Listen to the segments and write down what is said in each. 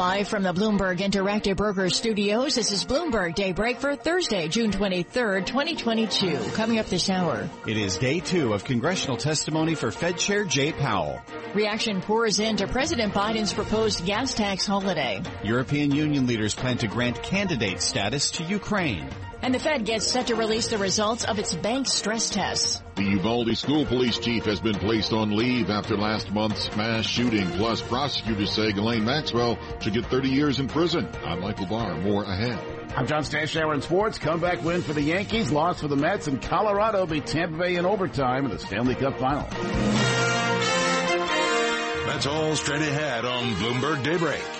Live from the Bloomberg Interactive Brokers Studios, this is Bloomberg Daybreak for Thursday, June 23rd, 2022. Coming up this hour. It is day two of congressional testimony for Fed Chair Jay Powell. Reaction pours into President Biden's proposed gas tax holiday. European Union leaders plan to grant candidate status to Ukraine. And the Fed gets set to release the results of its bank stress tests. The Uvalde school police chief has been placed on leave after last month's mass shooting. Plus, prosecutors say Ghislaine Maxwell should get 30 years in prison. I'm Michael Barr. More ahead. I'm John Stashower in sports. Comeback win for the Yankees, loss for the Mets, and Colorado beat Tampa Bay in overtime in the Stanley Cup final. That's all straight ahead on Bloomberg Daybreak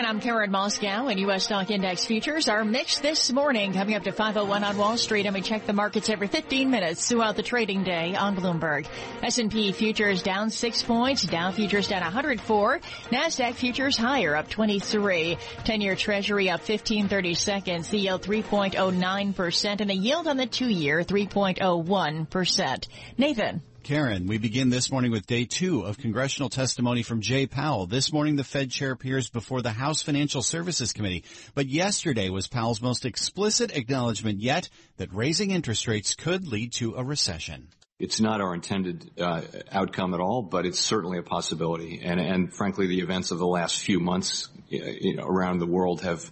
And I'm Karen Moskow and U.S. stock index futures are mixed this morning coming up to 501 on Wall Street and we check the markets every 15 minutes throughout the trading day on Bloomberg. S&P futures down 6 points, Dow futures down 104, NASDAQ futures higher up 23, 10-year treasury up 1530 seconds, the yield 3.09% and the yield on the 2-year 3.01%. Nathan. Karen, we begin this morning with day two of congressional testimony from Jay Powell. This morning, the Fed chair appears before the House Financial Services Committee. But yesterday was Powell's most explicit acknowledgement yet that raising interest rates could lead to a recession. It's not our intended uh, outcome at all, but it's certainly a possibility. And, and frankly, the events of the last few months you know, around the world have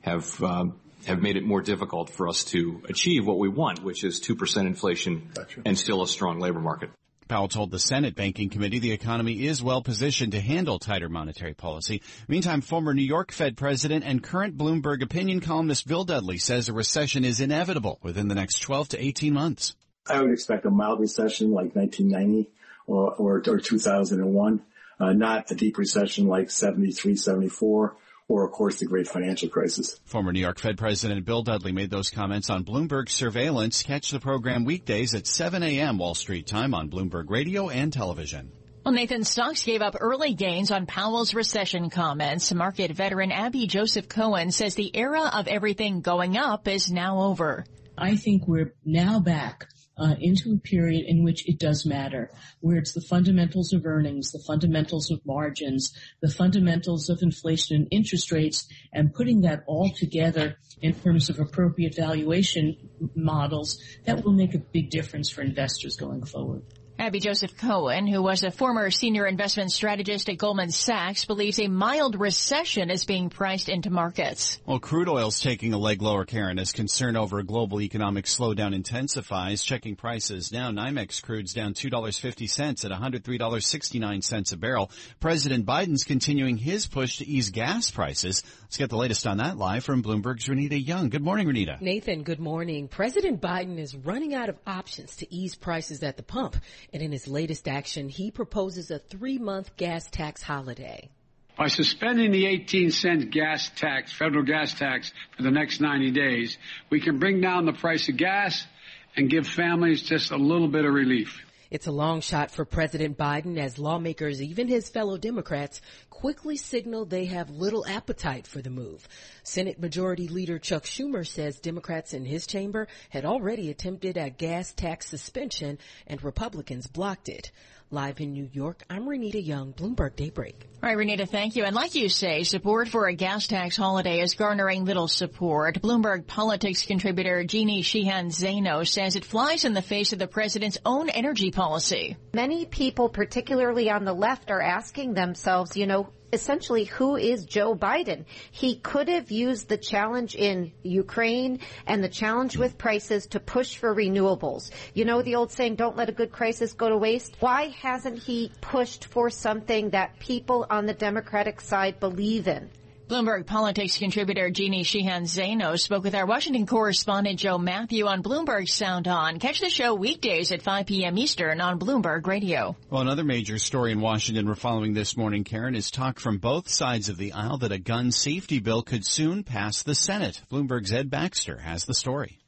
have um, have made it more difficult for us to achieve what we want, which is 2% inflation gotcha. and still a strong labor market. Powell told the Senate Banking Committee the economy is well positioned to handle tighter monetary policy. Meantime, former New York Fed president and current Bloomberg opinion columnist Bill Dudley says a recession is inevitable within the next 12 to 18 months. I would expect a mild recession like 1990 or, or, or 2001, uh, not a deep recession like 73, 74 or of course the great financial crisis. Former New York Fed President Bill Dudley made those comments on Bloomberg Surveillance. Catch the program weekdays at 7 a.m. Wall Street time on Bloomberg Radio and television. Well, Nathan, stocks gave up early gains on Powell's recession comments. Market veteran Abby Joseph Cohen says the era of everything going up is now over. I think we're now back uh, into a period in which it does matter, where it's the fundamentals of earnings, the fundamentals of margins, the fundamentals of inflation and interest rates, and putting that all together in terms of appropriate valuation models, that will make a big difference for investors going forward. Abby Joseph Cohen, who was a former senior investment strategist at Goldman Sachs, believes a mild recession is being priced into markets. Well, crude oil's taking a leg lower, Karen, as concern over a global economic slowdown intensifies. Checking prices now, NYMEX crude's down $2.50 at $103.69 a barrel. President Biden's continuing his push to ease gas prices. Let's get the latest on that live from Bloomberg's Renita Young. Good morning, Renita. Nathan, good morning. President Biden is running out of options to ease prices at the pump. And in his latest action, he proposes a three month gas tax holiday. By suspending the 18 cent gas tax, federal gas tax for the next 90 days, we can bring down the price of gas and give families just a little bit of relief. It's a long shot for President Biden as lawmakers, even his fellow Democrats, quickly signal they have little appetite for the move. Senate Majority Leader Chuck Schumer says Democrats in his chamber had already attempted a gas tax suspension and Republicans blocked it. Live in New York, I'm Renita Young, Bloomberg Daybreak. All right, Renita, thank you. And like you say, support for a gas tax holiday is garnering little support. Bloomberg politics contributor Jeannie Sheehan Zaino says it flies in the face of the president's own energy policy. Many people, particularly on the left, are asking themselves, you know, essentially who is Joe Biden. He could have used the challenge in Ukraine and the challenge with prices to push for renewables. You know the old saying, don't let a good crisis go to waste? Why hasn't he pushed for something that people on the Democratic side believe in? Bloomberg politics contributor Jeannie Sheehan Zaino spoke with our Washington correspondent Joe Matthew on Bloomberg Sound On. Catch the show weekdays at 5 p.m. Eastern on Bloomberg Radio. Well, another major story in Washington we're following this morning, Karen, is talk from both sides of the aisle that a gun safety bill could soon pass the Senate. Bloomberg's Ed Baxter has the story.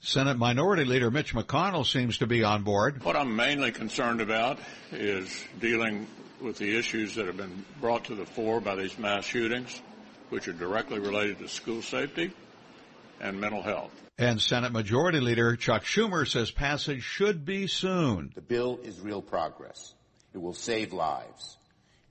Senate Minority Leader Mitch McConnell seems to be on board. What I'm mainly concerned about is dealing with the issues that have been brought to the fore by these mass shootings, which are directly related to school safety and mental health. And Senate Majority Leader Chuck Schumer says passage should be soon. The bill is real progress. It will save lives.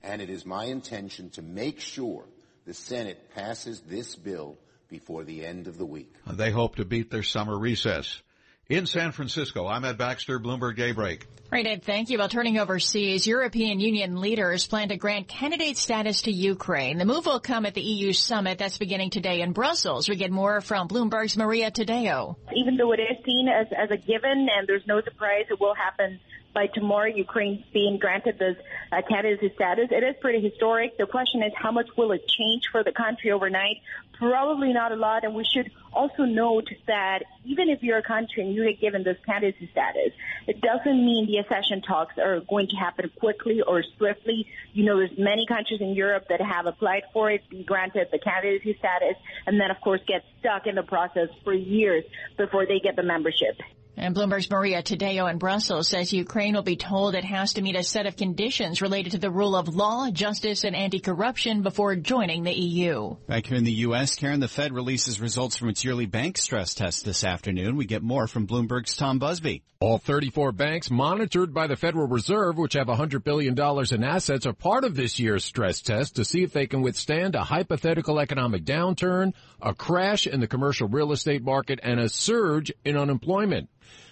And it is my intention to make sure the Senate passes this bill before the end of the week. They hope to beat their summer recess. In San Francisco, I'm Ed Baxter, Bloomberg Daybreak. Right, Ed, thank you. While turning overseas, European Union leaders plan to grant candidate status to Ukraine. The move will come at the EU summit that's beginning today in Brussels. We get more from Bloomberg's Maria Tadeo. Even though it is seen as, as a given and there's no surprise it will happen by tomorrow, Ukraine being granted this uh, candidacy status. It is pretty historic. The question is how much will it change for the country overnight? Probably not a lot. And we should also note that even if you're a country and you get given this candidacy status, it doesn't mean the accession talks are going to happen quickly or swiftly. You know, there's many countries in Europe that have applied for it, be granted the candidacy status, and then of course get stuck in the process for years before they get the membership. And Bloomberg's Maria Tadeo in Brussels says Ukraine will be told it has to meet a set of conditions related to the rule of law, justice, and anti-corruption before joining the EU. Back here in the U.S., Karen, the Fed releases results from its yearly bank stress test this afternoon. We get more from Bloomberg's Tom Busby. All 34 banks monitored by the Federal Reserve, which have $100 billion in assets, are part of this year's stress test to see if they can withstand a hypothetical economic downturn, a crash in the commercial real estate market, and a surge in unemployment.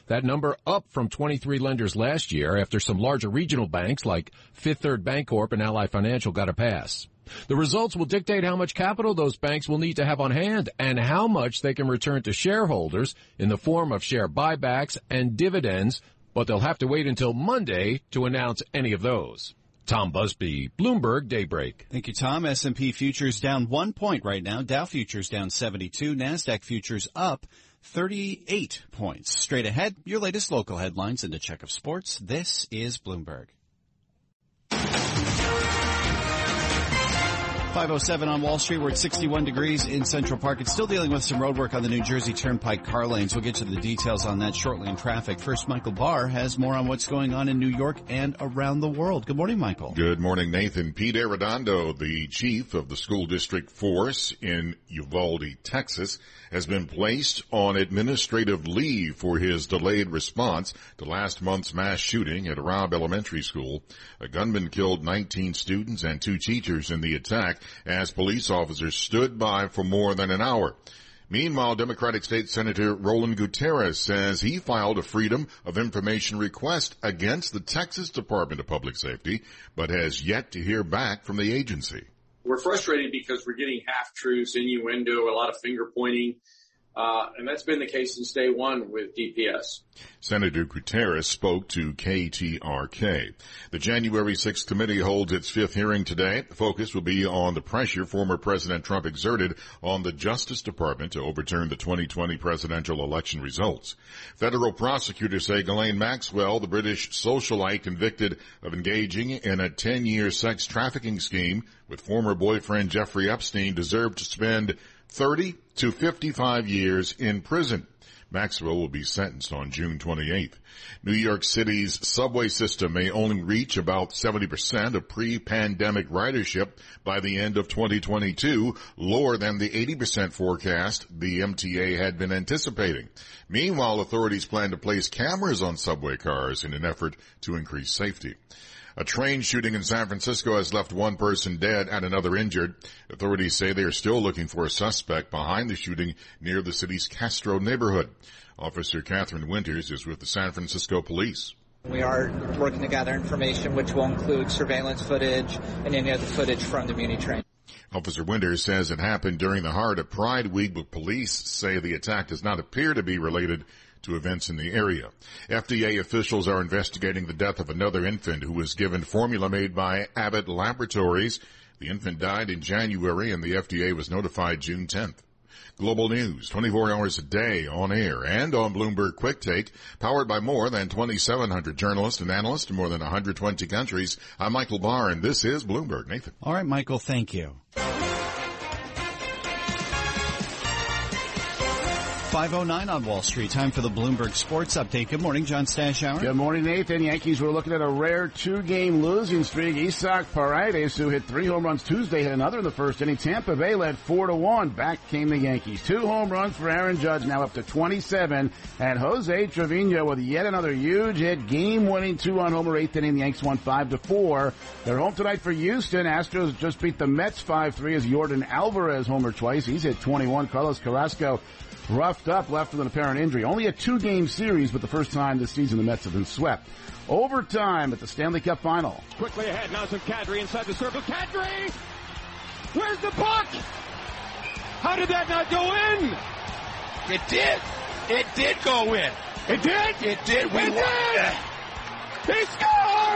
That number up from 23 lenders last year after some larger regional banks like Fifth Third Bancorp and Ally Financial got a pass. The results will dictate how much capital those banks will need to have on hand and how much they can return to shareholders in the form of share buybacks and dividends, but they'll have to wait until Monday to announce any of those. Tom Busby, Bloomberg Daybreak. Thank you, Tom. S&P futures down one point right now. Dow futures down 72. NASDAQ futures up 38 points. Straight ahead, your latest local headlines and a check of sports. This is Bloomberg. 507 on Wall Street. We're at 61 degrees in Central Park. It's still dealing with some road work on the New Jersey Turnpike car lanes. We'll get to the details on that shortly in traffic. First, Michael Barr has more on what's going on in New York and around the world. Good morning, Michael. Good morning, Nathan. Pete Arredondo, the chief of the school district force in Uvalde, Texas, has been placed on administrative leave for his delayed response to last month's mass shooting at Robb Elementary School. A gunman killed 19 students and two teachers in the attack as police officers stood by for more than an hour. Meanwhile, Democratic State Senator Roland Gutierrez says he filed a Freedom of Information request against the Texas Department of Public Safety, but has yet to hear back from the agency. We're frustrated because we're getting half truths, innuendo, a lot of finger pointing. Uh, and that's been the case since day one with DPS. Senator Gutierrez spoke to KTRK. The January 6th committee holds its fifth hearing today. The focus will be on the pressure former President Trump exerted on the Justice Department to overturn the 2020 presidential election results. Federal prosecutors say Ghislaine Maxwell, the British socialite convicted of engaging in a 10-year sex trafficking scheme with former boyfriend Jeffrey Epstein, deserved to spend 30 to 55 years in prison. Maxwell will be sentenced on June 28th. New York City's subway system may only reach about 70% of pre-pandemic ridership by the end of 2022, lower than the 80% forecast the MTA had been anticipating. Meanwhile, authorities plan to place cameras on subway cars in an effort to increase safety. A train shooting in San Francisco has left one person dead and another injured. Authorities say they are still looking for a suspect behind the shooting near the city's Castro neighborhood. Officer Catherine Winters is with the San Francisco police. We are working to gather information, which will include surveillance footage and any other footage from the Muni train. Officer Winters says it happened during the heart of Pride Week, but police say the attack does not appear to be related to events in the area. FDA officials are investigating the death of another infant who was given formula made by Abbott Laboratories. The infant died in January and the FDA was notified June 10th. Global news, 24 hours a day on air and on Bloomberg Quick Take, powered by more than 2,700 journalists and analysts in more than 120 countries. I'm Michael Barr and this is Bloomberg. Nathan. All right, Michael, thank you. 509 on Wall Street. Time for the Bloomberg Sports Update. Good morning, John Stashower. Good morning, Nathan. Yankees were looking at a rare two-game losing streak. Isaac Paredes, who hit three home runs Tuesday, hit another in the first inning. Tampa Bay led four to one. Back came the Yankees. Two home runs for Aaron Judge, now up to 27. And Jose Trevino with yet another huge hit, game-winning two-run homer, eighth inning. The Yankees won five to four. They're home tonight for Houston. Astros just beat the Mets 5-3 as Yordan Alvarez homer twice. He's hit 21. Carlos Carrasco roughed up, left with an apparent injury. Only a two-game series, but the first time this season the Mets have been swept. Overtime at the Stanley Cup Final. Quickly ahead, now some Kadri inside the circle. Kadri! Where's the puck? How did that not go in? It did. It did go in. It did? It did. We it did! He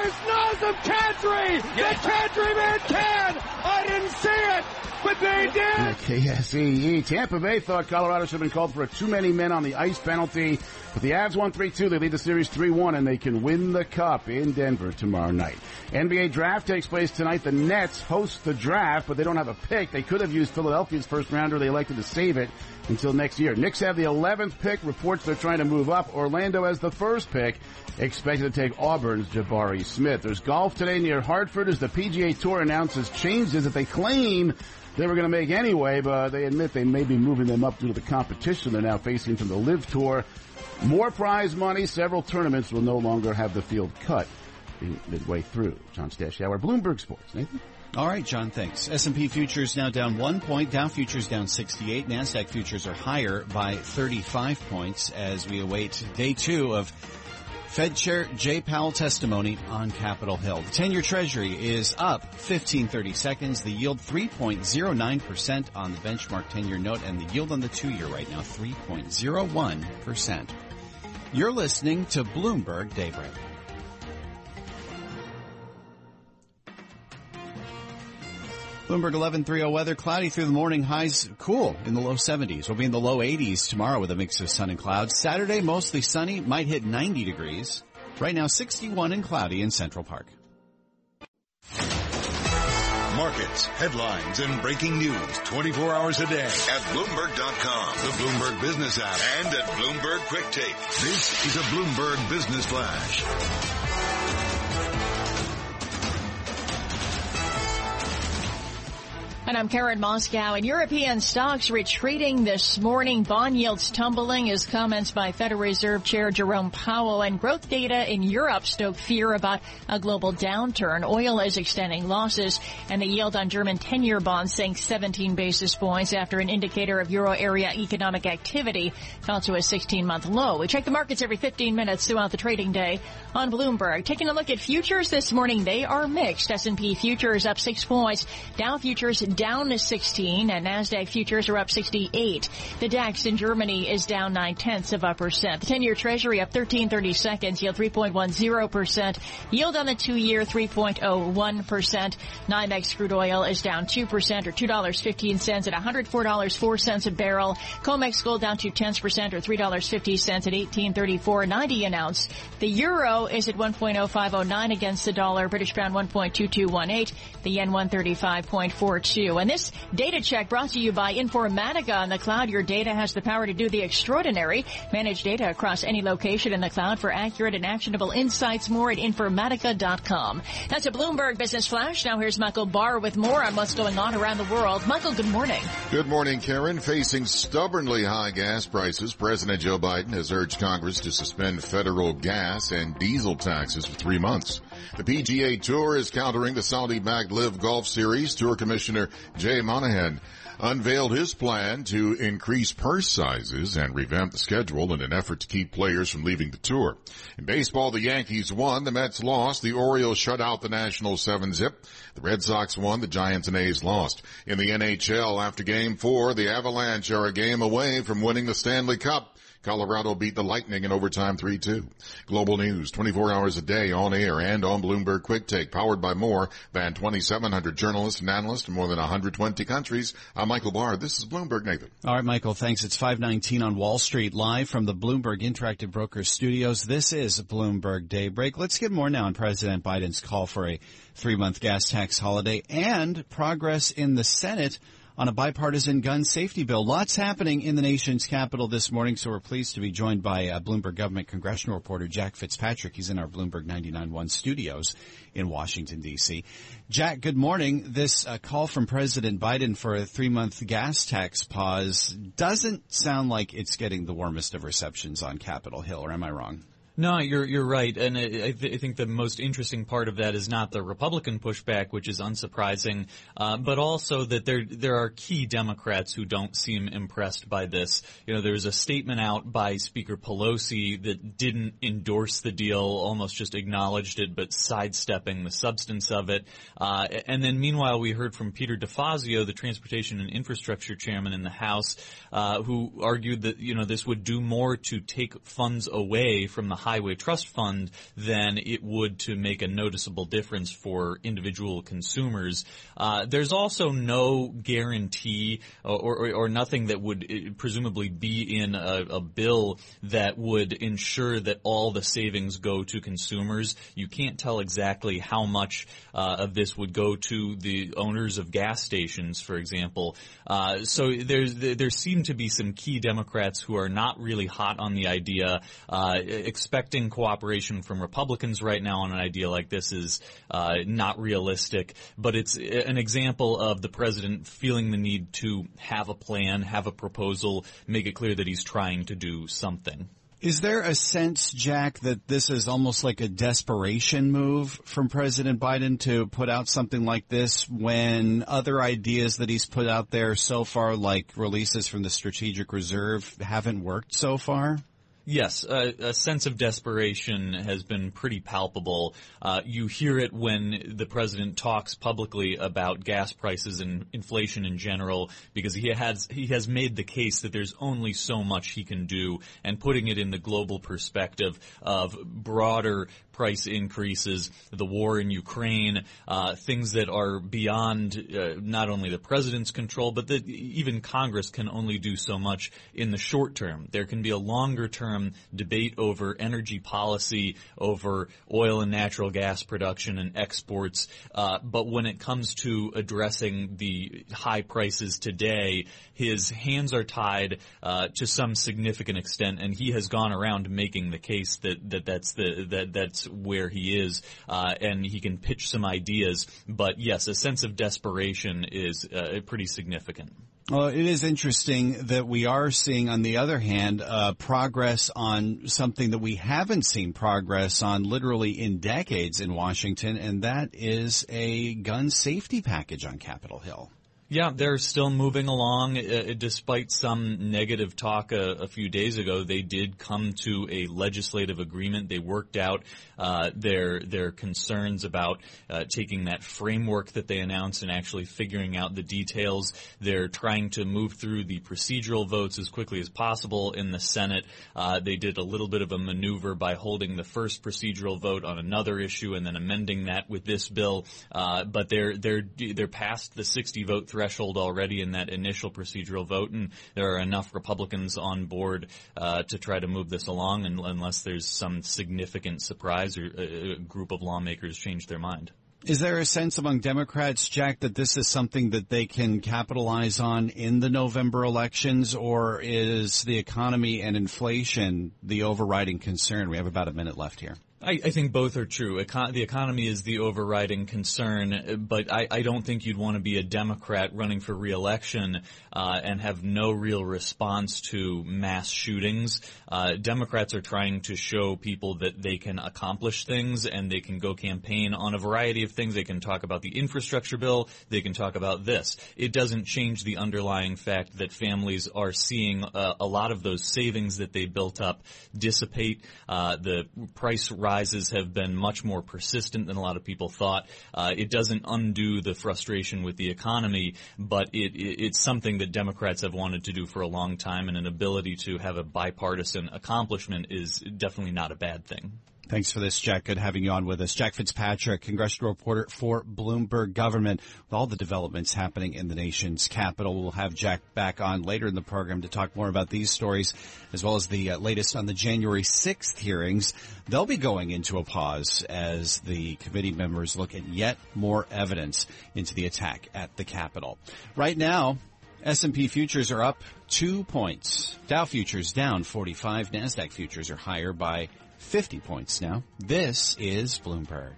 scores! Nazem Kadri! The Kadri man can! I didn't see it! but they did. KSEE. Tampa Bay thought Colorado should have been called for a too many men on the ice penalty, but the Avs won 3-2. They lead the series 3-1 and they can win the cup in Denver tomorrow night. NBA draft takes place tonight. The Nets host the draft, but they don't have a pick. They could have used Philadelphia's first rounder. They elected to save it until next year. Knicks have the 11th pick. Reports they're trying to move up. Orlando has the first pick. Expected to take Auburn's Jabari Smith. There's golf today near Hartford as the PGA Tour announces changes that they claim they were going to make anyway, but they admit they may be moving them up due to the competition they're now facing from the LIV Tour. More prize money. Several tournaments will no longer have the field cut midway through. John Stashower, Bloomberg Sports. Nathan? All right, John, thanks. S&P futures now down one point. Dow futures down 68. NASDAQ futures are higher by 35 points as we await day two of Fed Chair Jay Powell testimony on Capitol Hill. The 10-year Treasury is up 1530 seconds. The yield 3.09% on the benchmark 10-year note and the yield on the 2-year right now 3.01%. You're listening to Bloomberg Daybreak. Bloomberg 1130 weather, cloudy through the morning, highs cool in the low 70s. We'll be in the low 80s tomorrow with a mix of sun and clouds. Saturday, mostly sunny, might hit 90 degrees. Right now, 61 and cloudy in Central Park. Markets, headlines, and breaking news 24 hours a day at Bloomberg.com, the Bloomberg Business app, and at Bloomberg Quick Take. This is a Bloomberg Business Flash. And I'm Karen Moskow. And European stocks retreating this morning. Bond yields tumbling as comments by Federal Reserve Chair Jerome Powell and growth data in Europe stoke fear about a global downturn. Oil is extending losses and the yield on German 10-year bonds sank 17 basis points after an indicator of euro area economic activity fell to a 16-month low. We check the markets every 15 minutes throughout the trading day on Bloomberg. Taking a look at futures this morning, they are mixed. S&P futures up 6 points. Dow futures down to 16 and NASDAQ futures are up 68. The DAX in Germany is down 9 tenths of a percent. The 10 year treasury up 1330 seconds, yield 3.10%. Yield on the two year 3.01%. NYMEX crude oil is down 2% or $2.15 at $104.04 a barrel. COMEX gold down 2 tenths percent or $3.50 at 1834.90 an ounce. The euro is at 1.0509 against the dollar. British pound 1.2218. The yen 135.42. And this data check brought to you by Informatica on the cloud. Your data has the power to do the extraordinary. Manage data across any location in the cloud for accurate and actionable insights. More at Informatica.com. That's a Bloomberg Business Flash. Now here's Michael Barr with more on what's going on around the world. Michael, good morning. Good morning, Karen. Facing stubbornly high gas prices, President Joe Biden has urged Congress to suspend federal gas and diesel taxes for three months. The PGA Tour is countering the Saudi-backed LIV Golf Series. Tour Commissioner Jay Monahan unveiled his plan to increase purse sizes and revamp the schedule in an effort to keep players from leaving the tour. In baseball, the Yankees won, the Mets lost, the Orioles shut out the Nationals 7-zip, the Red Sox won, the Giants and A's lost. In the NHL, after game four, the Avalanche are a game away from winning the Stanley Cup. Colorado beat the Lightning in overtime 3-2. Global news 24 hours a day on air and on Bloomberg Quick Take powered by more than 2,700 journalists and analysts in more than 120 countries. I'm Michael Barr. This is Bloomberg Nathan. All right, Michael, thanks. It's 519 on Wall Street live from the Bloomberg Interactive Brokers studios. This is Bloomberg Daybreak. Let's get more now on President Biden's call for a three month gas tax holiday and progress in the Senate on a bipartisan gun safety bill. Lots happening in the nation's capital this morning, so we're pleased to be joined by uh, Bloomberg government congressional reporter Jack Fitzpatrick. He's in our Bloomberg 99.1 studios in Washington, D.C. Jack, good morning. This uh, call from President Biden for a three-month gas tax pause doesn't sound like it's getting the warmest of receptions on Capitol Hill, or am I wrong? No, you're you're right, and I, I, think the most interesting part of that is not the Republican pushback, which is unsurprising, uh, but also that there there are key Democrats who don't seem impressed by this. You know, there was a statement out by Speaker Pelosi that didn't endorse the deal, almost just acknowledged it, but sidestepping the substance of it. Uh, and then meanwhile, we heard from Peter DeFazio, the Transportation and Infrastructure Chairman in the House, uh, who argued that you know this would do more to take funds away from the highway trust fund than it would to make a noticeable difference for individual consumers. Uh, there's also no guarantee or, or, or, nothing that would uh, presumably be in a, a, bill that would ensure that all the savings go to consumers. You can't tell exactly how much uh, of this would go to the owners of gas stations, for example. Uh, so there's there seem to be some key Democrats who are not really hot on the idea. Uh, expecting cooperation from Republicans right now on an idea like this is uh, not realistic, but it's an example of the president feeling the need to have a plan, have a proposal, make it clear that he's trying to do something. Is there a sense, Jack, that this is almost like a desperation move from President Biden to put out something like this when other ideas that he's put out there so far, like releases from the Strategic Reserve, haven't worked so far? Yes, uh, a sense of desperation has been pretty palpable. Uh, you hear it when the president talks publicly about gas prices and inflation in general, because he has he has made the case that there's only so much he can do, and putting it in the global perspective of broader price increases, the war in Ukraine, uh, things that are beyond uh, not only the president's control, but that even Congress can only do so much in the short term. There can be a longer term debate over energy policy, over oil and natural gas production and exports, uh, but when it comes to addressing the high prices today, his hands are tied uh, to some significant extent, and he has gone around making the case that, that that's the that that's where he is, uh, and he can pitch some ideas. But yes, a sense of desperation is uh, pretty significant. Well, it is interesting that we are seeing, on the other hand, uh, progress on something that we haven't seen progress on literally in decades in Washington, and that is a gun safety package on Capitol Hill. Yeah, they're still moving along uh, despite some negative talk a, a, few days ago. They did come to a legislative agreement. They worked out uh, their their concerns about uh, taking that framework that they announced and actually figuring out the details. They're trying to move through the procedural votes as quickly as possible in the Senate. Uh, they did a little bit of a maneuver by holding the first procedural vote on another issue and then amending that with this bill. Uh, but they're they're they're past the 60 vote threshold threshold already in that initial procedural vote, and there are enough Republicans on board uh, to try to move this along, and, unless there's some significant surprise or a, a group of lawmakers change their mind. Is there a sense among Democrats, Jack, that this is something that they can capitalize on in the November elections, or is the economy and inflation the overriding concern? We have about a minute left here. I, I, think both are true. Econ- the economy is the overriding concern, but I, I don't think you'd want to be a Democrat running for reelection uh, and have no real response to mass shootings. Uh, Democrats are trying to show people that they can accomplish things and they can go campaign on a variety of things. They can talk about the infrastructure bill. They can talk about this. It doesn't change the underlying fact that families are seeing uh, a lot of those savings that they built up dissipate. Uh, the price rises have been much more persistent than a lot of people thought. Uh, it doesn't undo the frustration with the economy, but it, it, it's something that Democrats have wanted to do for a long time, and an ability to have a bipartisan accomplishment is definitely not a bad thing. Thanks for this, Jack. Good having you on with us. Jack Fitzpatrick, congressional reporter for Bloomberg Government. With all the developments happening in the nation's capital, we'll have Jack back on later in the program to talk more about these stories, as well as the uh, latest on the January 6th hearings. They'll be going into a pause as the committee members look at yet more evidence into the attack at the Capitol. Right now, S&P futures are up two points. Dow futures down 45. NASDAQ futures are higher by 50 points now. This is Bloomberg.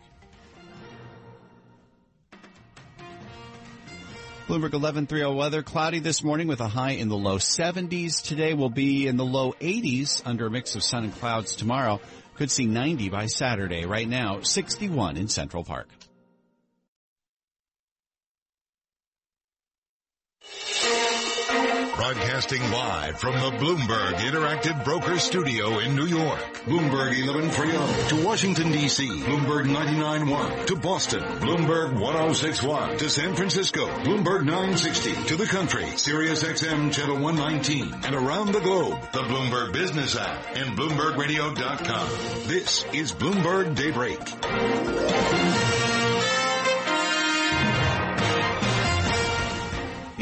Bloomberg 1130 weather cloudy this morning with a high in the low 70s. Today will be in the low 80s under a mix of sun and clouds tomorrow. Could see 90 by Saturday. Right now, 61 in Central Park. Broadcasting live from the Bloomberg Interactive Broker Studio in New York. Bloomberg 1130 to Washington, D.C. Bloomberg 99.1 to Boston. Bloomberg 1061 to San Francisco. Bloomberg 960 to the country. Sirius XM Channel 119 and around the globe. The Bloomberg Business app and BloombergRadio.com. This is Bloomberg Daybreak.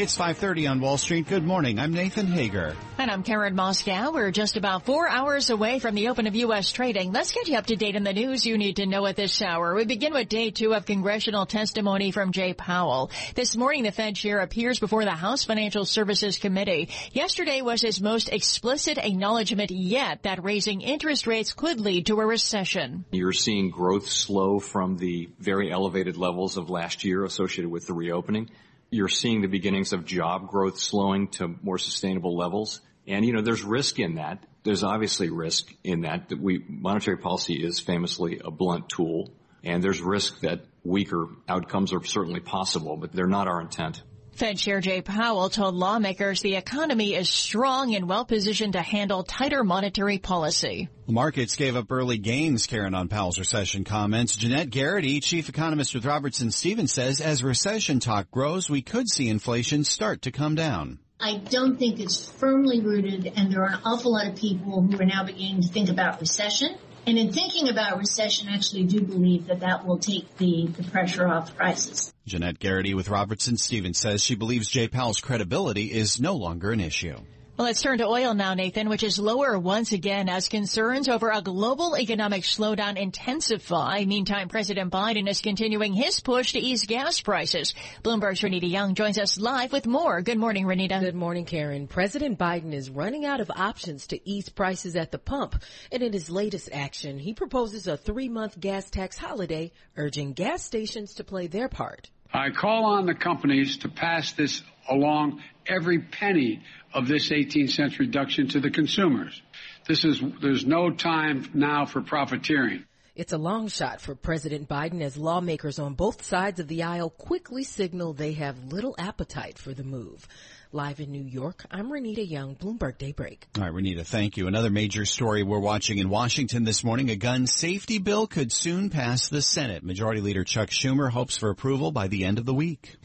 It's 5:30 on Wall Street. Good morning. I'm Nathan Hager. And I'm Karen Moskow. We're just about 4 hours away from the open of US trading. Let's get you up to date on the news you need to know at this hour. We begin with day 2 of congressional testimony from Jay Powell. This morning the Fed chair appears before the House Financial Services Committee. Yesterday was his most explicit acknowledgement yet that raising interest rates could lead to a recession. You're seeing growth slow from the very elevated levels of last year associated with the reopening you're seeing the beginnings of job growth slowing to more sustainable levels. And, you know, there's risk in that. There's obviously risk in that. That we, monetary policy is famously a blunt tool. And there's risk that weaker outcomes are certainly possible, but they're not our intent. Fed Chair Jay Powell told lawmakers the economy is strong and well positioned to handle tighter monetary policy. Markets gave up early gains, Karen, on Powell's recession comments. Jeanette Garretty, chief economist with Robertson Stephens, says as recession talk grows, we could see inflation start to come down. I don't think it's firmly rooted, and there are an awful lot of people who are now beginning to think about recession. And in thinking about recession, I actually do believe that that will take the, the pressure off prices. Jeanette Garretty with Robertson Stephens says she believes Jay Powell's credibility is no longer an issue. Well, let's turn to oil now, Nathan, which is lower once again as concerns over a global economic slowdown intensify. Meantime, President Biden is continuing his push to ease gas prices. Bloomberg's Renita Young joins us live with more. Good morning, Renita. Good morning, Karen. President Biden is running out of options to ease prices at the pump. And in his latest action, he proposes a three-month gas tax holiday, urging gas stations to play their part. I call on the companies to pass this along every penny of this 18 cents reduction to the consumers. This is, there's no time now for profiteering. It's a long shot for President Biden as lawmakers on both sides of the aisle quickly signal they have little appetite for the move. Live in New York, I'm Renita Young, Bloomberg Daybreak. All right, Renita, thank you. Another major story we're watching in Washington this morning. A gun safety bill could soon pass the Senate. Majority Leader Chuck Schumer hopes for approval by the end of the week.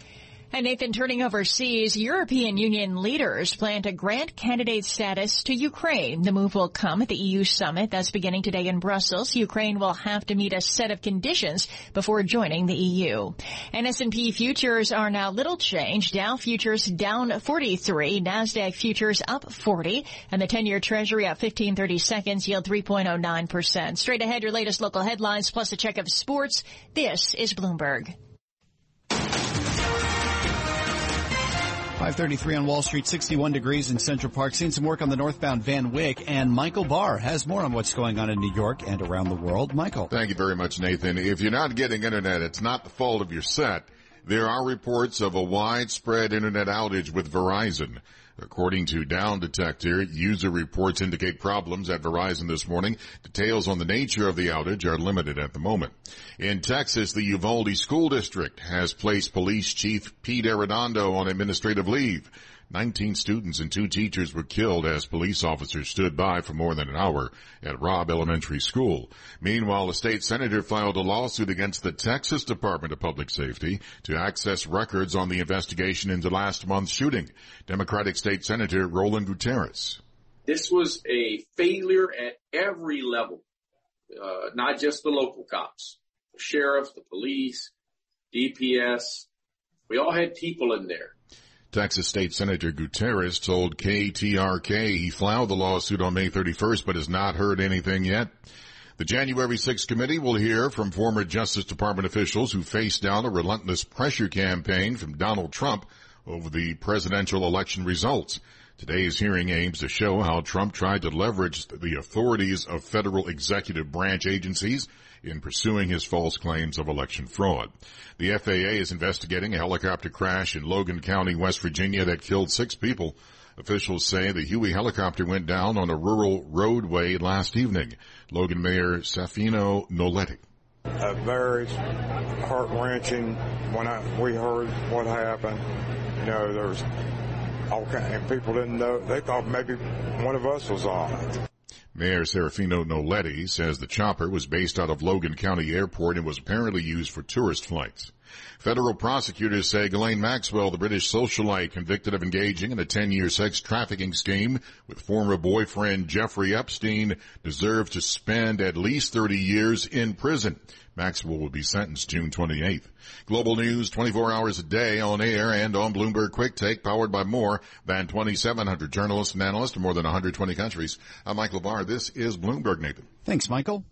And Nathan, turning overseas, European Union leaders plan to grant candidate status to Ukraine. The move will come at the EU summit that's beginning today in Brussels. Ukraine will have to meet a set of conditions before joining the EU. And S&P futures are now little changed. Dow futures down 43, Nasdaq futures up 40, and the 10-year Treasury at 1530 seconds yield 3.09%. Straight ahead, your latest local headlines plus a check of sports. This is Bloomberg. 533 on Wall Street, 61 degrees in Central Park. Seen some work on the northbound Van Wyck, and Michael Barr has more on what's going on in New York and around the world. Michael. Thank you very much, Nathan. If you're not getting internet, it's not the fault of your set. There are reports of a widespread internet outage with Verizon. According to Down Detector, user reports indicate problems at Verizon this morning. Details on the nature of the outage are limited at the moment. In Texas, the Uvalde School District has placed Police Chief Pete Arredondo on administrative leave. 19 students and two teachers were killed as police officers stood by for more than an hour at Robb Elementary School. Meanwhile, a state senator filed a lawsuit against the Texas Department of Public Safety to access records on the investigation into last month's shooting. Democratic State Senator Roland Gutierrez. This was a failure at every level, uh, not just the local cops, the sheriff, the police, DPS. We all had people in there Texas State Senator Gutierrez told KTRK he filed the lawsuit on May 31st but has not heard anything yet. The January 6th committee will hear from former Justice Department officials who faced down a relentless pressure campaign from Donald Trump over the presidential election results. Today's hearing aims to show how Trump tried to leverage the authorities of federal executive branch agencies in pursuing his false claims of election fraud. The FAA is investigating a helicopter crash in Logan County, West Virginia that killed six people. Officials say the Huey helicopter went down on a rural roadway last evening. Logan Mayor Safino Nolletti. Very heart wrenching when I, we heard what happened. You know, there was all kind, and people didn't know. They thought maybe one of us was on it. Mayor Serafino Nolletti says the chopper was based out of Logan County Airport and was apparently used for tourist flights. Federal prosecutors say Ghislaine Maxwell, the British socialite convicted of engaging in a 10-year sex trafficking scheme with former boyfriend Jeffrey Epstein, deserves to spend at least 30 years in prison. Maxwell will be sentenced June 28th. Global news 24 hours a day on air and on Bloomberg Quick Take powered by more than 2,700 journalists and analysts in more than 120 countries. I'm Michael Barr. This is Bloomberg, Nathan. Thanks, Michael.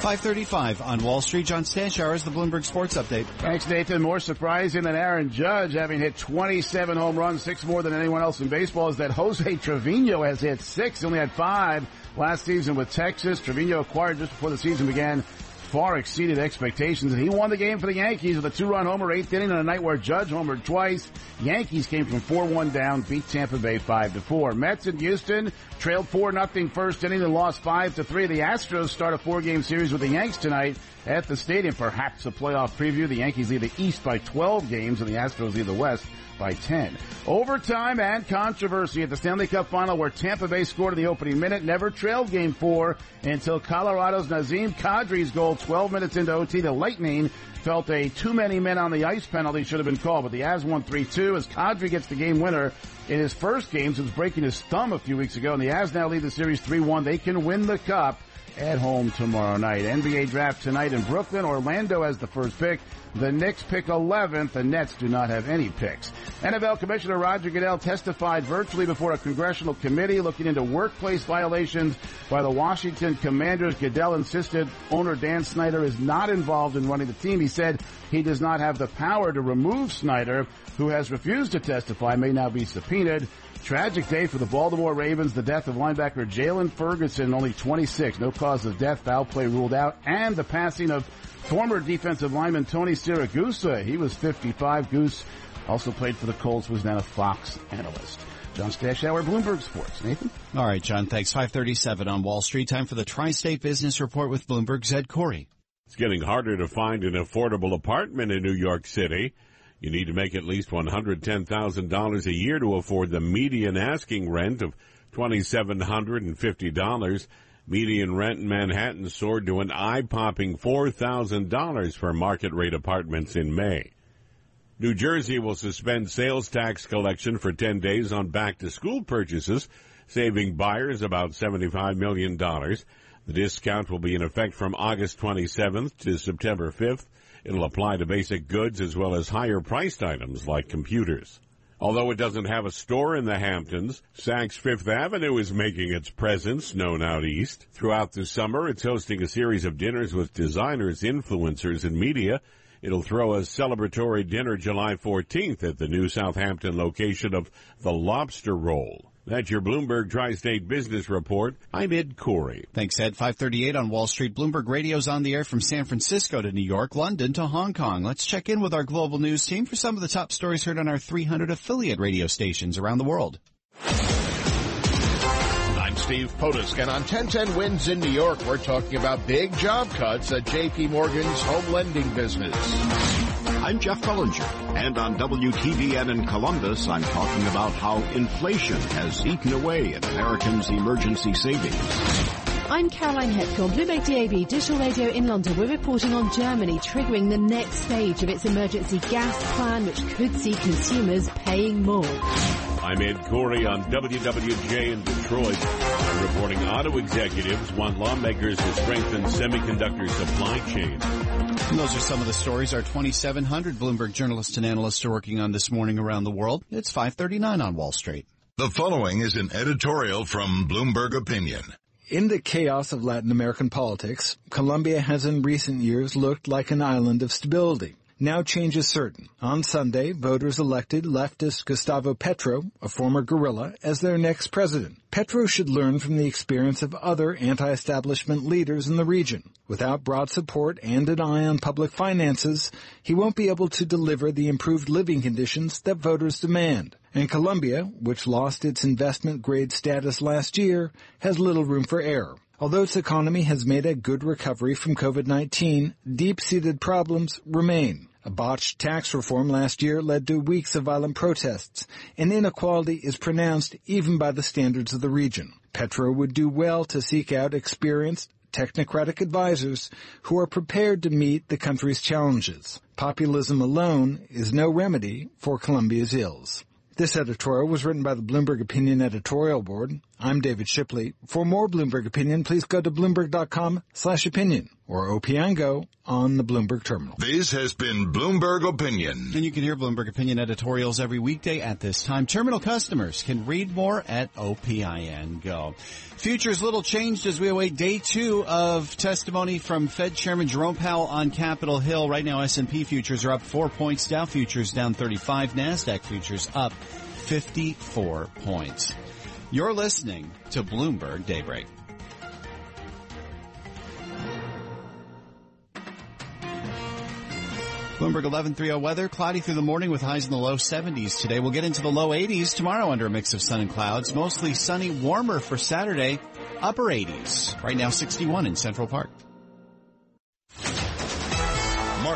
535 on Wall Street. John Stashower is the Bloomberg Sports Update. Thanks, Nathan. More surprising than Aaron Judge having hit 27 home runs, six more than anyone else in baseball, is that Jose Trevino has hit six. He only had five last season with Texas. Trevino acquired just before the season began far exceeded expectations, and he won the game for the Yankees with a two-run homer, eighth inning on a night where Judge homered twice. Yankees came from 4-1 down, beat Tampa Bay 5-4. Mets in Houston trailed 4-0 first inning and lost 5-3. The Astros start a four-game series with the Yanks tonight at the stadium. Perhaps a playoff preview. The Yankees lead the East by 12 games, and the Astros lead the West by 10. Overtime and controversy at the Stanley Cup final where Tampa Bay scored in the opening minute, never trailed game four until Colorado's Nazem Kadri's goal 12 minutes into OT. The Lightning felt a too many men on the ice penalty should have been called, but the Avs won 3-2 as Kadri gets the game winner in his first game since breaking his thumb a few weeks ago, and the Avs now lead the series 3-1. They can win the cup at home tomorrow night. NBA draft tonight in Brooklyn. Orlando has the first pick. The Knicks pick 11th. The Nets do not have any picks. NFL Commissioner Roger Goodell testified virtually before a congressional committee looking into workplace violations by the Washington Commanders. Goodell insisted owner Dan Snyder is not involved in running the team. He said he does not have the power to remove Snyder, who has refused to testify, may now be subpoenaed. Tragic day for the Baltimore Ravens. The death of linebacker Jaylon Ferguson, only 26. No cause of death. Foul play ruled out. And the passing of former defensive lineman Tony Siragusa. He was 55. Goose also played for the Colts, was now a Fox analyst. John Stashower, Bloomberg Sports. Nathan? All right, John, thanks. 537 on Wall Street. Time for the Tri-State Business Report with Bloomberg's Ed Corey. It's getting harder to find an affordable apartment in New York City. You need to make at least $110,000 a year to afford the median asking rent of $2,750. Median rent in Manhattan soared to an eye-popping $4,000 for market rate apartments in May. New Jersey will suspend sales tax collection for 10 days on back to school purchases, saving buyers about $75 million. The discount will be in effect from August 27th to September 5th. It'll apply to basic goods as well as higher priced items like computers. Although it doesn't have a store in the Hamptons, Saks Fifth Avenue is making its presence known out east. Throughout the summer, it's hosting a series of dinners with designers, influencers, and media, It'll throw a celebratory dinner July 14th at the new Southampton location of the Lobster Roll. That's your Bloomberg Tri-State Business Report. I'm Ed Corey. Thanks, Ed. 538 on Wall Street. Bloomberg Radio's on the air from San Francisco to New York, London to Hong Kong. Let's check in with our global news team for some of the top stories heard on our 300 affiliate radio stations around the world. I'm Steve Potusk, and on 1010 Wins in New York, we're talking about big job cuts at JP Morgan's home lending business. I'm Jeff Bellinger, and on WTVN in Columbus, I'm talking about how inflation has eaten away at Americans' emergency savings. I'm Caroline Hepker on Bloomberg DAB Digital Radio in London. We're reporting on Germany triggering the next stage of its emergency gas plan, which could see consumers paying more. I'm Ed Corey on WWJ in Detroit. I'm reporting auto executives want lawmakers to strengthen semiconductor supply chain. And those are some of the stories our 2,700 Bloomberg journalists and analysts are working on this morning around the world. It's 539 on Wall Street. The following is an editorial from Bloomberg Opinion. In the chaos of Latin American politics, Colombia has in recent years looked like an island of stability. Now change is certain. On Sunday, voters elected leftist Gustavo Petro, a former guerrilla, as their next president. Petro should learn from the experience of other anti-establishment leaders in the region. Without broad support and an eye on public finances, he won't be able to deliver the improved living conditions that voters demand. And Colombia, which lost its investment grade status last year, has little room for error. Although its economy has made a good recovery from COVID-19, deep-seated problems remain. A botched tax reform last year led to weeks of violent protests, and inequality is pronounced even by the standards of the region. Petro would do well to seek out experienced, technocratic advisors who are prepared to meet the country's challenges. Populism alone is no remedy for Colombia's ills. This editorial was written by the Bloomberg Opinion editorial board. I'm David Shipley. For more Bloomberg Opinion, please go to bloomberg.com slash opinion or OPN on the Bloomberg terminal. This has been Bloomberg Opinion. And you can hear Bloomberg Opinion editorials every weekday at this time. Terminal customers can read more at OPIN Go. Futures little changed as we await day two of testimony from Fed Chairman Jerome Powell on Capitol Hill. Right now S&P futures are up four points, Dow futures down 35, NASDAQ futures up 54 points. You're listening to Bloomberg Daybreak. Bloomberg 1130 weather, cloudy through the morning with highs in the low 70s today. We'll get into the low 80s tomorrow under a mix of sun and clouds. Mostly sunny, warmer for Saturday, upper 80s. Right now 61 in Central Park.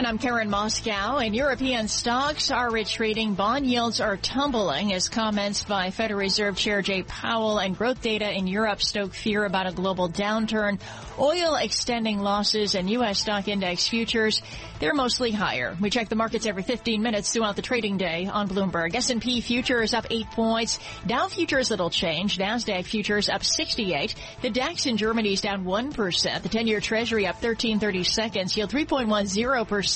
And I'm Karen Moskow, and European stocks are retreating. Bond yields are tumbling as comments by Federal Reserve Chair Jay Powell and growth data in Europe stoke fear about a global downturn. Oil extending losses and U.S. stock index futures, they're mostly higher. We check the markets every 15 minutes throughout the trading day on Bloomberg. S&P futures up 8 points. Dow futures little change. NASDAQ futures up 68. The DAX in Germany is down 1%. The 10-year treasury up 1330 seconds. Yield 3.10%.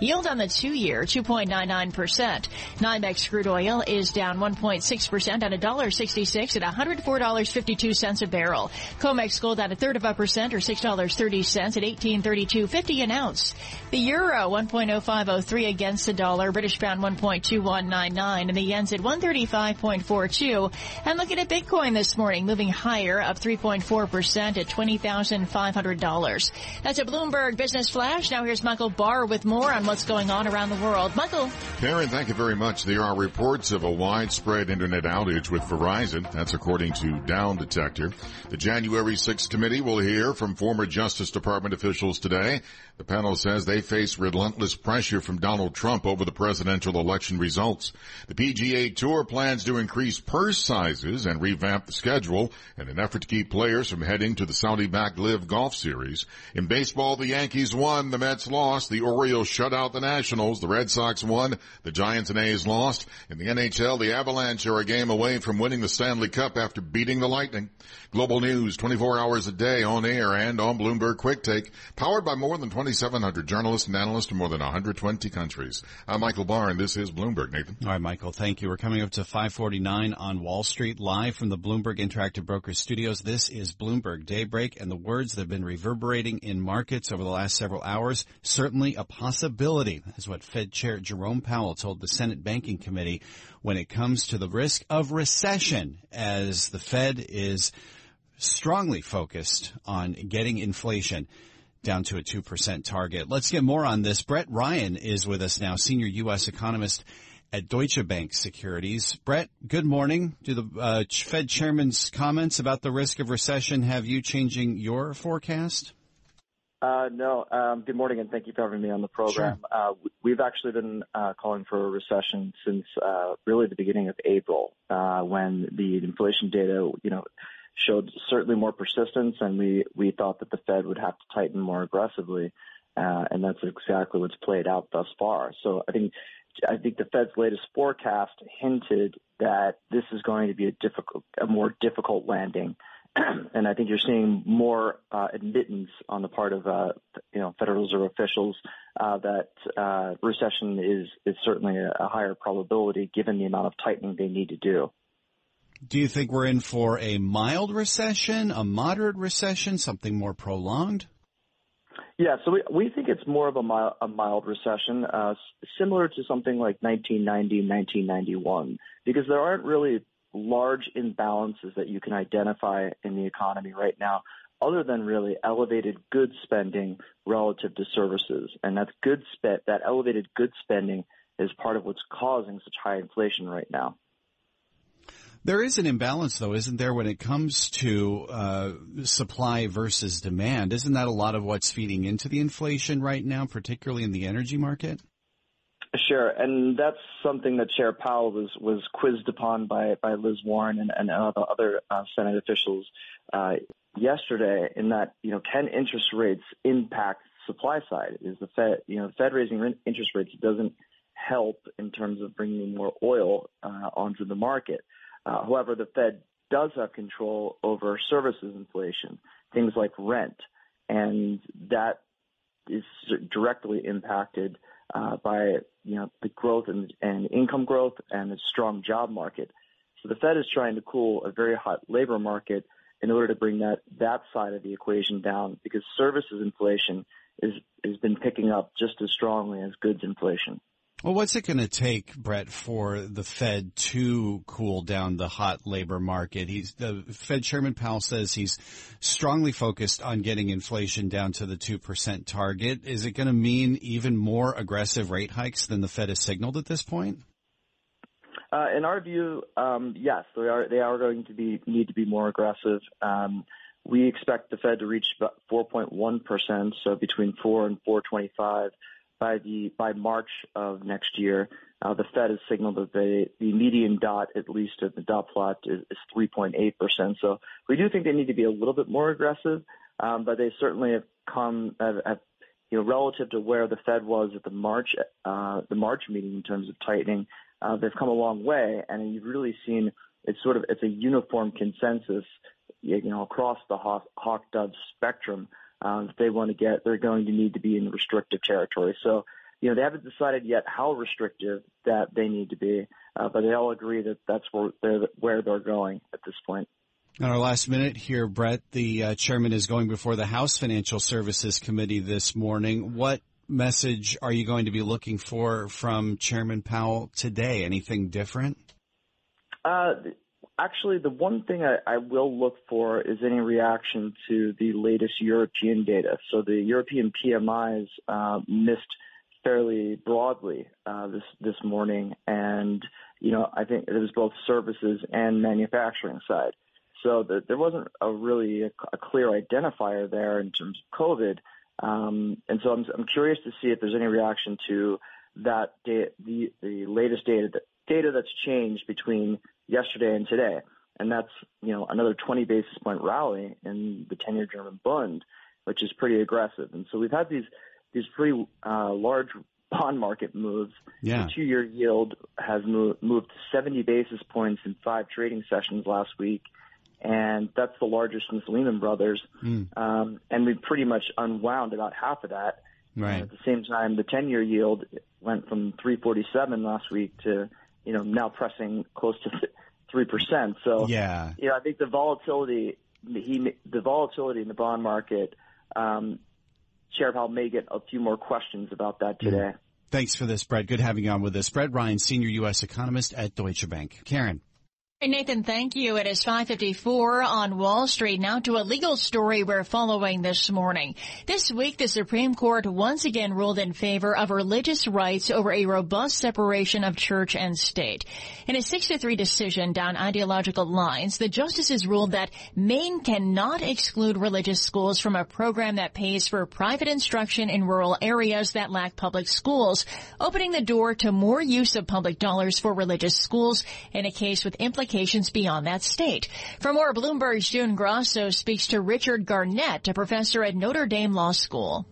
Yield on the two-year 2.99%. NYMEX crude oil is down 1.6% at $1.66 at $104.52 a barrel. COMEX gold at a third of a percent or $6.30 at 1832.50 an ounce. The euro 1.0503 against the dollar, British pound 1.2199, and the yen's at 135.42. And looking at Bitcoin this morning, moving higher, up 3.4% at $20,500. That's a Bloomberg Business Flash. Now here's Michael Barr with more on what's going on around the world. Michael. Karen, thank you very much. There are reports of a widespread internet outage with Verizon. That's according to Down Detector. The January 6th committee will hear from former Justice Department officials today. The panel says they face relentless pressure from Donald Trump over the presidential election results. The PGA Tour plans to increase purse sizes and revamp the schedule in an effort to keep players from heading to the Saudi-backed LIV Golf Series. In baseball, the Yankees won, the Mets lost. The Orioles shut out the Nationals. The Red Sox won. The Giants and A's lost. In the NHL, the Avalanche are a game away from winning the Stanley Cup after beating the Lightning. Global news 24 hours a day on air and on Bloomberg Quick Take, powered by more than 2,700 journalists and analysts in more than 120 countries. I'm Michael Barr, and this is Bloomberg. Nathan. All right, Michael, thank you. We're coming up to 549 on Wall Street, live from the Bloomberg Interactive Brokers studios. This is Bloomberg Daybreak, and the words that have been reverberating in markets over the last several hours, certainly a possibility, is what Fed Chair Jerome Powell told the Senate Banking Committee when it comes to the risk of recession as the Fed is strongly focused on getting inflation down to a 2% target. Let's get more on this. Brett Ryan is with us now, senior U.S. economist at Deutsche Bank Securities. Brett, good morning. Do the uh, Fed chairman's comments about the risk of recession have you changing your forecast? Uh, no. Um, good morning, and thank you for having me on the program. Sure. Uh, we've actually been uh, calling for a recession since uh, really the beginning of April, uh, when the inflation data, you know, showed certainly more persistence, and we we thought that the Fed would have to tighten more aggressively, uh, and that's exactly what's played out thus far. So I think I think the Fed's latest forecast hinted that this is going to be a difficult, a more difficult landing, and I think you're seeing more uh, admittance on the part of uh, you know Federal Reserve officials uh, that uh, recession is is certainly a, a higher probability given the amount of tightening they need to do. Do you think we're in for a mild recession, a moderate recession, something more prolonged? Yeah, so we we think it's more of a mild, a mild recession, uh, similar to something like 1990, 1991, because there aren't really large imbalances that you can identify in the economy right now, other than really elevated goods spending relative to services, and that's good spent. That elevated goods spending is part of what's causing such high inflation right now. There is an imbalance, though, isn't there, when it comes to uh, supply versus demand? Isn't that a lot of what's feeding into the inflation right now, particularly in the energy market? Sure, and that's something that Chair Powell was was quizzed upon by by Liz Warren and, and other uh, Senate officials uh, yesterday. In that, you know, can interest rates impact supply side? Is the Fed, you know, the Fed raising interest rates doesn't help in terms of bringing more oil uh, onto the market. Uh, however, the Fed does have control over services inflation, things like rent, and that is directly impacted uh, by you know the growth and, and income growth and the strong job market. So the Fed is trying to cool a very hot labor market in order to bring that that side of the equation down because services inflation is has been picking up just as strongly as goods inflation. Well, what's it going to take, Brett, for the Fed to cool down the hot labor market? He's the Fed Chairman Powell says he's strongly focused on getting inflation down to the two percent target. Is it going to mean even more aggressive rate hikes than the Fed has signaled at this point? Uh, in our view, um, yes, they are. They are going to be need to be more aggressive. Um, we expect the Fed to reach about 4.1 percent, so between four and 4.25 by the by March of next year. Uh, the Fed has signaled that the the median dot, at least at the dot plot, is, is 3.8 percent. So we do think they need to be a little bit more aggressive, um, but they certainly have come have, have, you know relative to where the Fed was at the March uh, the March meeting in terms of tightening. Uh, they've come a long way, and you've really seen it's sort of it's a uniform consensus, you know, across the hawk, hawk dove spectrum um, if they want to get, they're going to need to be in restrictive territory. So, you know, they haven't decided yet how restrictive that they need to be, uh, but they all agree that that's where they're, where they're going at this point. In our last minute here, Brett, the uh, chairman is going before the House Financial Services Committee this morning. What message are you going to be looking for from Chairman Powell today? Anything different? Uh, actually, the one thing I, I will look for is any reaction to the latest European data. So the European PMIs uh, missed fairly broadly uh, this this morning, and you know I think it was both services and manufacturing side. So the, there wasn't a really a, a, clear identifier there in terms of COVID, um, and so I'm, I'm curious to see if there's any reaction to that data, the the latest data that, data that's changed between yesterday and today. And that's, you know, another 20 basis point rally in the 10 year German Bund, which is pretty aggressive. And so we've had these, these pretty uh, large bond market moves. Yeah. The two-year yield has moved, moved 70 basis points in five trading sessions last week, and that's the largest since Lehman Brothers. Mm. Um, and we pretty much unwound about half of that. Right. And at the same time, the 10-year yield went from 347 last week to, you know, now pressing close to 3%. So, Yeah. you know, I think the volatility, he, the volatility in the bond market, um, Chair Powell may get a few more questions about that today. Thanks for this, Brett. Good having you on with us. Brett Ryan, senior U.S. economist at Deutsche Bank. Karen. Hey, Nathan, thank you. It is 554 on Wall Street. Now to a legal story we're following this morning. This week, the Supreme Court once again ruled in favor of religious rights over a robust separation of church and state. In a 6 to 3 decision down ideological lines, the justices ruled that Maine cannot exclude religious schools from a program that pays for private instruction in rural areas that lack public schools, opening the door to more use of public dollars for religious schools in a case with implications beyond that state. For more, Bloomberg's June Grosso speaks to Richard Garnett, a professor at Notre Dame Law School.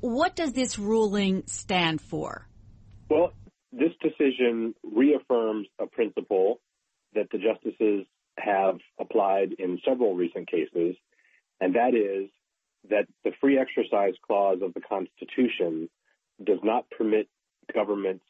What does this ruling stand for? Well, this decision reaffirms a principle that the justices have applied in several recent cases, and that is that the free exercise clause of the Constitution does not permit governments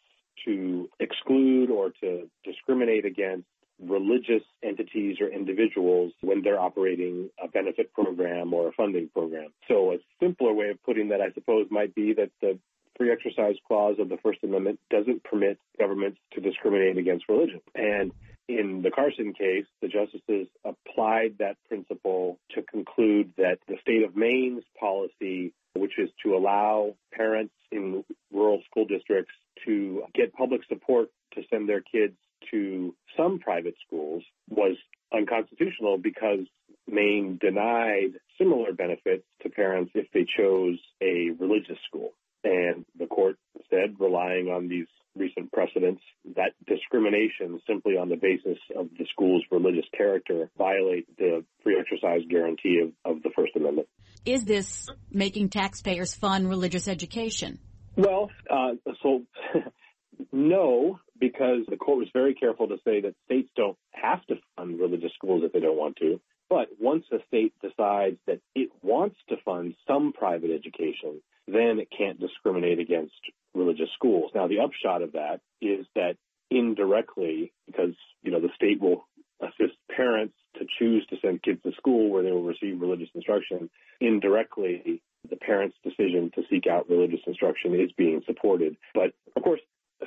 to exclude or to discriminate against religious entities or individuals when they're operating a benefit program or a funding program. So a simpler way of putting that, I suppose, might be that the free exercise clause of the First Amendment doesn't permit governments to discriminate against religion. And in the Carson case, the justices applied that principle to conclude that the state of Maine's policy, which is to allow parents in rural school districts to get public support to send their kids to some private schools, was unconstitutional because Maine denied similar benefits to parents if they chose a religious school. And the court said, relying on these recent precedents, that discrimination simply on the basis of the school's religious character violate the free exercise guarantee of, of the First Amendment. Is this making taxpayers fund religious education? Well, uh, so no, because the court was very careful to say that states don't have to fund religious schools if they don't want to. But once a state decides that it wants to fund some private education, then it can't discriminate against religious schools. Now, the upshot of that is that indirectly, because, you know, the state will assist parents to choose to send kids to school where they will receive religious instruction, indirectly, the parent's decision to seek out religious instruction is being supported. But of course,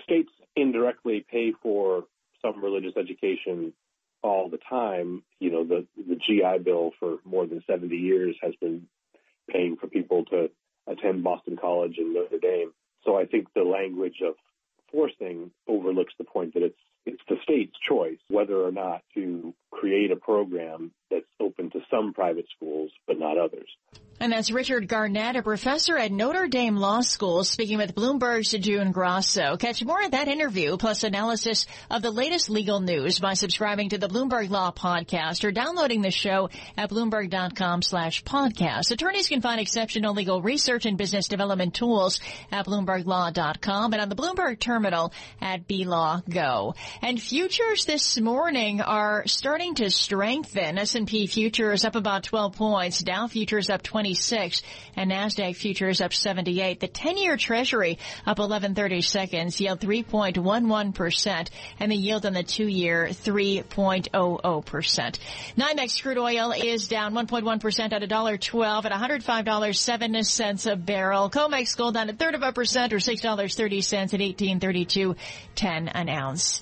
states indirectly pay for some religious education all the time. You know, the, the GI Bill for more than 70 years has been paying for people to attend Boston College and Notre Dame. So I think the language of forcing overlooks the point that it's it's the state's choice whether or not to create a program that's open to some private schools but not others. And that's Richard Garnett, a professor at Notre Dame Law School, speaking with Bloomberg's June Grosso. Catch more of that interview plus analysis of the latest legal news by subscribing to the Bloomberg Law Podcast or downloading the show at bloomberg.com slash podcast. Attorneys can find exceptional legal research and business development tools at bloomberglaw.com and on the Bloomberg terminal at BLaw Go. And futures this morning are starting to strengthen. S&P futures up about 12 points. Dow futures up 26 and NASDAQ futures up 78. The 10-year treasury up 1130 seconds, yield 3.11% and the yield on the two-year 3.00%. NYMEX crude oil is down 1.1% at $1.12 at $105.07 a barrel. COMEX gold down a third of a percent or $6.30 at 1832.10 an ounce.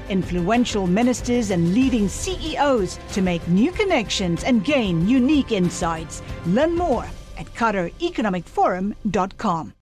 influential ministers, and leading CEOs to make new connections and gain unique insights. Learn more at QatarEconomicForum.com.